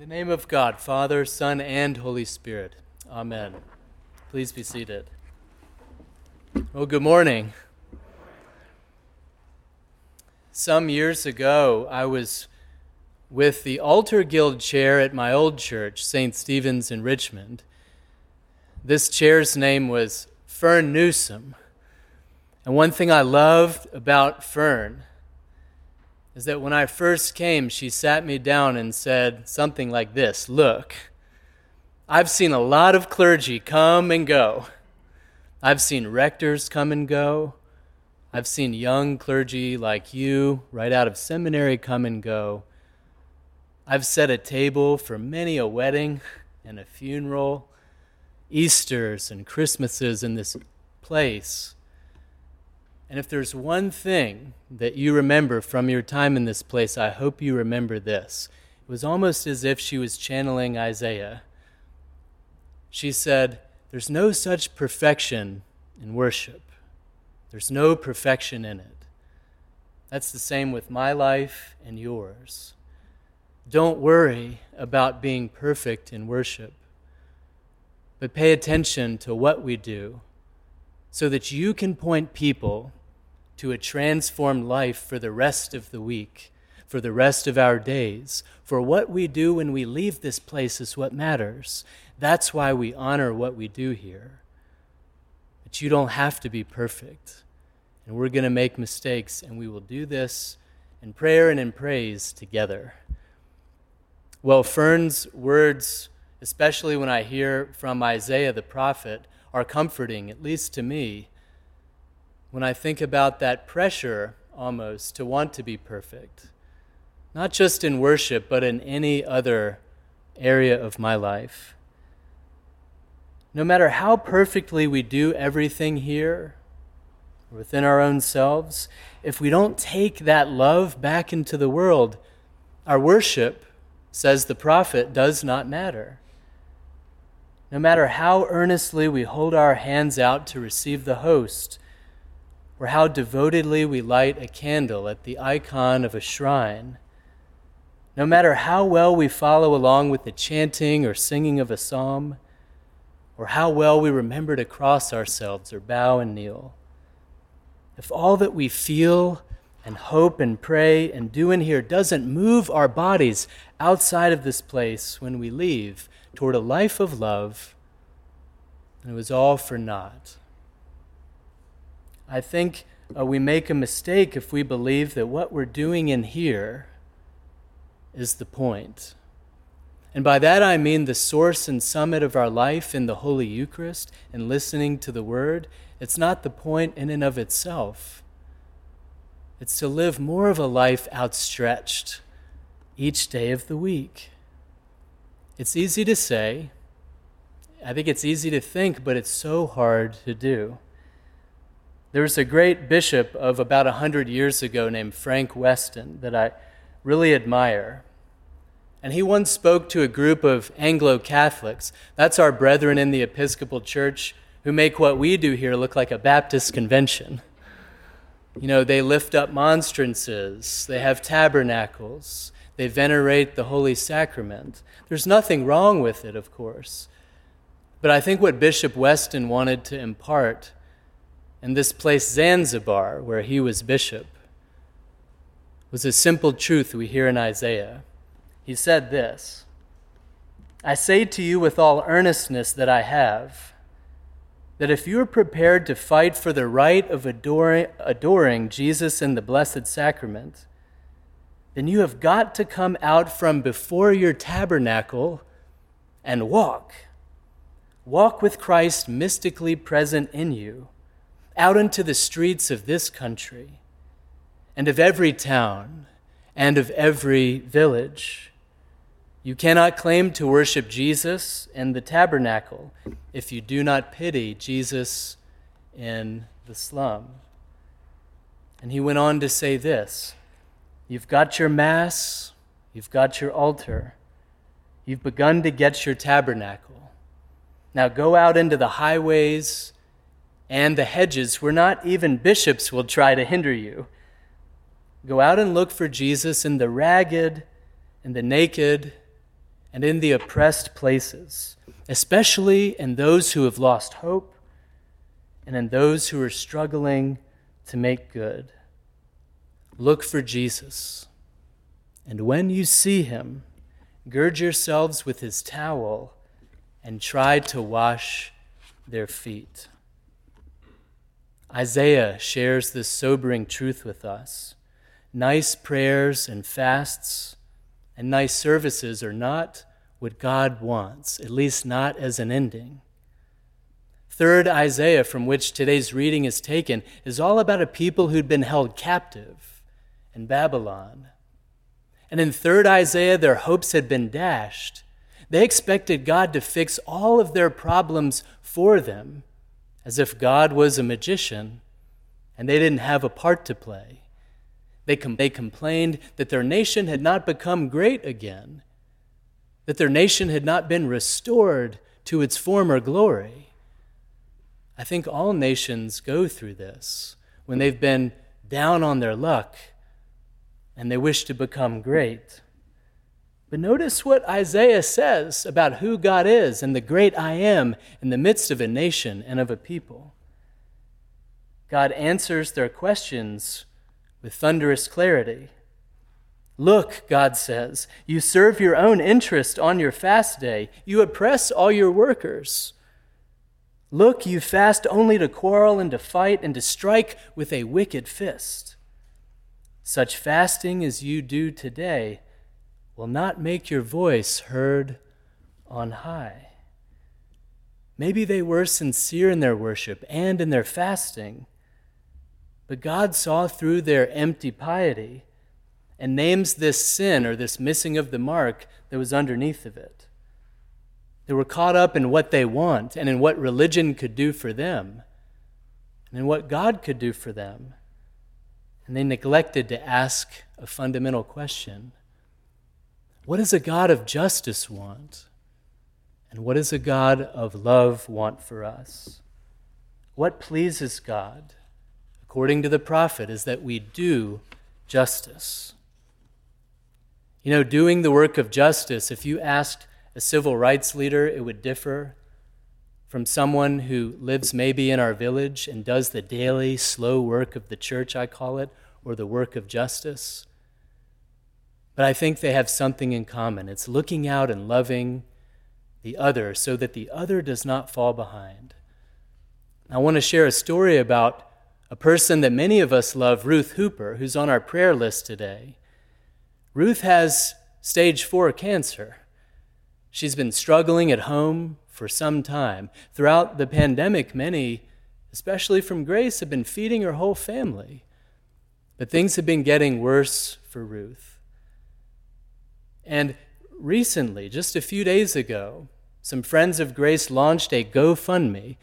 the name of God, Father, Son, and Holy Spirit. Amen. Please be seated. Well, good morning. Some years ago, I was with the Altar Guild chair at my old church, St. Stephen's in Richmond. This chair's name was Fern Newsom. And one thing I loved about Fern is that when I first came, she sat me down and said something like this Look, I've seen a lot of clergy come and go. I've seen rectors come and go. I've seen young clergy like you, right out of seminary, come and go. I've set a table for many a wedding and a funeral, Easters and Christmases in this place. And if there's one thing that you remember from your time in this place, I hope you remember this. It was almost as if she was channeling Isaiah. She said, There's no such perfection in worship, there's no perfection in it. That's the same with my life and yours. Don't worry about being perfect in worship, but pay attention to what we do so that you can point people to a transformed life for the rest of the week, for the rest of our days. For what we do when we leave this place is what matters. That's why we honor what we do here. But you don't have to be perfect. And we're going to make mistakes, and we will do this in prayer and in praise together. Well, Fern's words, especially when I hear from Isaiah the prophet, are comforting, at least to me when I think about that pressure almost to want to be perfect, not just in worship, but in any other area of my life. No matter how perfectly we do everything here, within our own selves, if we don't take that love back into the world, our worship, says the prophet, does not matter. No matter how earnestly we hold our hands out to receive the host, or how devotedly we light a candle at the icon of a shrine, no matter how well we follow along with the chanting or singing of a psalm, or how well we remember to cross ourselves or bow and kneel, if all that we feel and hope and pray and do in here doesn't move our bodies outside of this place when we leave toward a life of love, it was all for naught. I think uh, we make a mistake if we believe that what we're doing in here is the point. And by that I mean the source and summit of our life in the Holy Eucharist and listening to the Word. It's not the point in and of itself. It's to live more of a life outstretched each day of the week. It's easy to say. I think it's easy to think, but it's so hard to do. There was a great bishop of about a 100 years ago named Frank Weston that I really admire. And he once spoke to a group of Anglo Catholics. That's our brethren in the Episcopal Church who make what we do here look like a Baptist convention. You know, they lift up monstrances, they have tabernacles, they venerate the Holy Sacrament. There's nothing wrong with it, of course. But I think what Bishop Weston wanted to impart and this place, Zanzibar, where he was bishop, was a simple truth we hear in Isaiah. He said this I say to you with all earnestness that I have, that if you are prepared to fight for the right of adoring, adoring Jesus in the Blessed Sacrament, then you have got to come out from before your tabernacle and walk. Walk with Christ mystically present in you out into the streets of this country and of every town and of every village. You cannot claim to worship Jesus in the tabernacle if you do not pity Jesus in the slum. And he went on to say this You've got your Mass, you've got your altar, you've begun to get your tabernacle. Now go out into the highways and the hedges where not even bishops will try to hinder you. Go out and look for Jesus in the ragged and the naked and in the oppressed places, especially in those who have lost hope and in those who are struggling to make good. Look for Jesus. And when you see him, gird yourselves with his towel and try to wash their feet. Isaiah shares this sobering truth with us. Nice prayers and fasts and nice services are not what God wants, at least not as an ending. Third Isaiah, from which today's reading is taken, is all about a people who'd been held captive in Babylon. And in third Isaiah, their hopes had been dashed. They expected God to fix all of their problems for them, as if God was a magician and they didn't have a part to play. They, com- they complained that their nation had not become great again, that their nation had not been restored to its former glory. I think all nations go through this when they've been down on their luck and they wish to become great. But notice what Isaiah says about who God is and the great I am in the midst of a nation and of a people. God answers their questions with thunderous clarity. Look, God says, you serve your own interest on your fast day. You oppress all your workers. Look, you fast only to quarrel and to fight and to strike with a wicked fist. Such fasting as you do today will not make your voice heard on high. Maybe they were sincere in their worship and in their fasting but God saw through their empty piety and names this sin or this missing of the mark that was underneath of it. They were caught up in what they want and in what religion could do for them and in what God could do for them. And they neglected to ask a fundamental question What does a God of justice want? And what does a God of love want for us? What pleases God? according to the prophet, is that we do justice. You know, doing the work of justice, if you asked a civil rights leader, it would differ from someone who lives maybe in our village and does the daily slow work of the church, I call it, or the work of justice. But I think they have something in common. It's looking out and loving the other so that the other does not fall behind. I want to share a story about a person that many of us love, Ruth Hooper, who's on our prayer list today. Ruth has stage four cancer. She's been struggling at home for some time. Throughout the pandemic, many, especially from Grace, have been feeding her whole family. But things have been getting worse for Ruth. And recently, just a few days ago, some friends of Grace launched a GoFundMe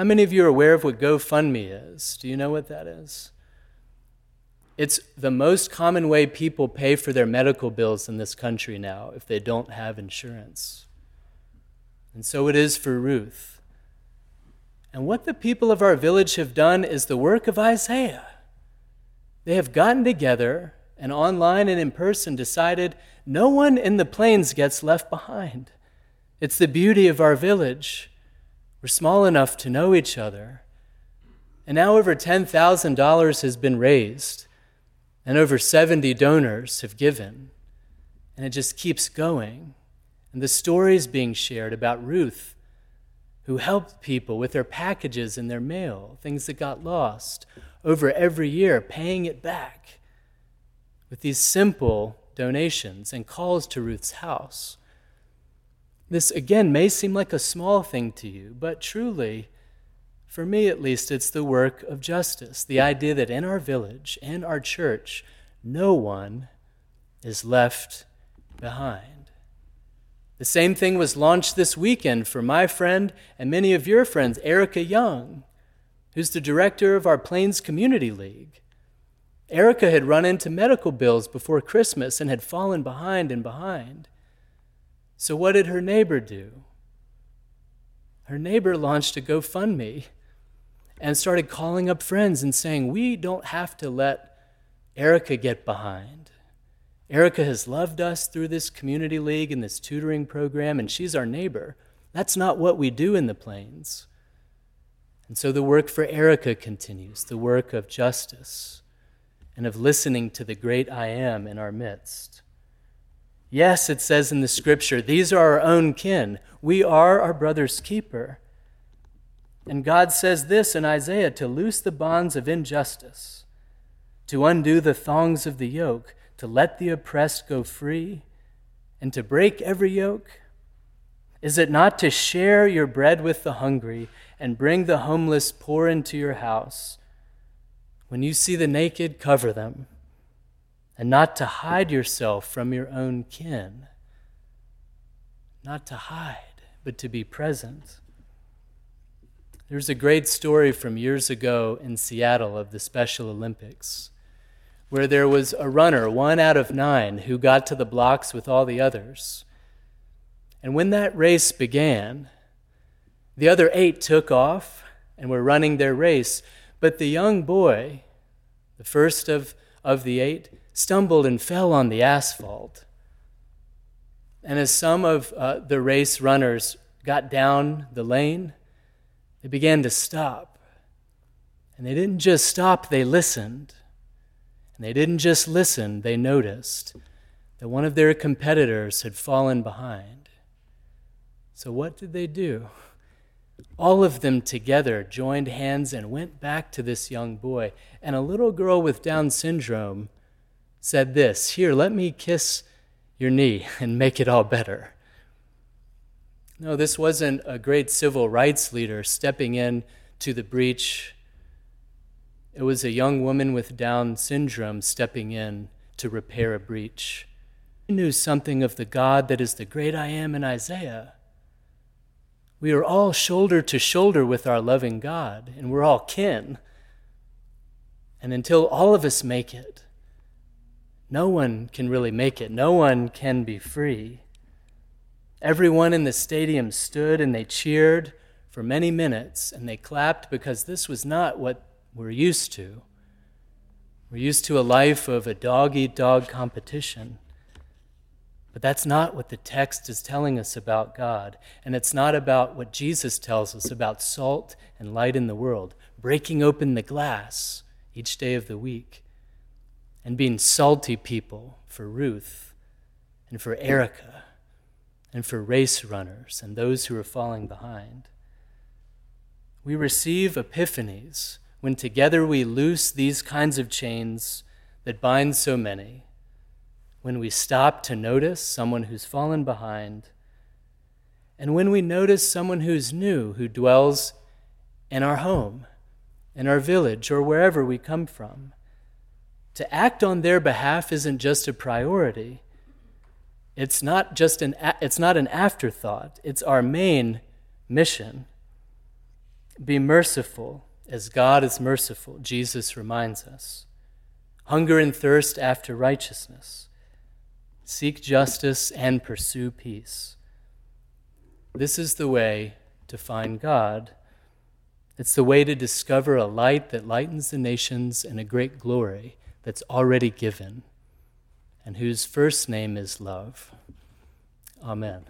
how many of you are aware of what GoFundMe is? Do you know what that is? It's the most common way people pay for their medical bills in this country now if they don't have insurance. And so it is for Ruth. And what the people of our village have done is the work of Isaiah. They have gotten together and online and in person decided no one in the plains gets left behind. It's the beauty of our village. We're small enough to know each other. And now over $10,000 has been raised, and over 70 donors have given. And it just keeps going. And the stories being shared about Ruth, who helped people with their packages and their mail, things that got lost, over every year, paying it back with these simple donations and calls to Ruth's house. This, again, may seem like a small thing to you, but truly, for me at least, it's the work of justice. The idea that in our village, in our church, no one is left behind. The same thing was launched this weekend for my friend and many of your friends, Erica Young, who's the director of our Plains Community League. Erica had run into medical bills before Christmas and had fallen behind and behind. So, what did her neighbor do? Her neighbor launched a GoFundMe and started calling up friends and saying, We don't have to let Erica get behind. Erica has loved us through this community league and this tutoring program, and she's our neighbor. That's not what we do in the plains. And so the work for Erica continues the work of justice and of listening to the great I am in our midst. Yes, it says in the scripture, these are our own kin. We are our brother's keeper. And God says this in Isaiah to loose the bonds of injustice, to undo the thongs of the yoke, to let the oppressed go free, and to break every yoke? Is it not to share your bread with the hungry and bring the homeless poor into your house? When you see the naked, cover them and not to hide yourself from your own kin. Not to hide, but to be present. There's a great story from years ago in Seattle of the Special Olympics, where there was a runner, one out of nine, who got to the blocks with all the others. And when that race began, the other eight took off and were running their race, but the young boy, the first of, of the eight, stumbled and fell on the asphalt. And as some of uh, the race runners got down the lane, they began to stop. And they didn't just stop, they listened. And they didn't just listen, they noticed that one of their competitors had fallen behind. So, what did they do? All of them together joined hands and went back to this young boy. And a little girl with Down syndrome said this Here, let me kiss your knee and make it all better. No, this wasn't a great civil rights leader stepping in to the breach. It was a young woman with Down syndrome stepping in to repair a breach. She knew something of the God that is the great I am in Isaiah. We are all shoulder to shoulder with our loving God, and we're all kin. And until all of us make it, no one can really make it. No one can be free. Everyone in the stadium stood and they cheered for many minutes and they clapped because this was not what we're used to. We're used to a life of a dog eat dog competition. But that's not what the text is telling us about God. And it's not about what Jesus tells us about salt and light in the world, breaking open the glass each day of the week and being salty people for Ruth and for Erica and for race runners and those who are falling behind. We receive epiphanies when together we loose these kinds of chains that bind so many, when we stop to notice someone who's fallen behind, and when we notice someone who's new who dwells in our home, in our village, or wherever we come from to act on their behalf isn't just a priority. It's not just an it's not an afterthought. It's our main mission. Be merciful as God is merciful, Jesus reminds us. Hunger and thirst after righteousness. Seek justice and pursue peace. This is the way to find God. It's the way to discover a light that lightens the nations and a great glory that's already given and whose first name is love. Amen.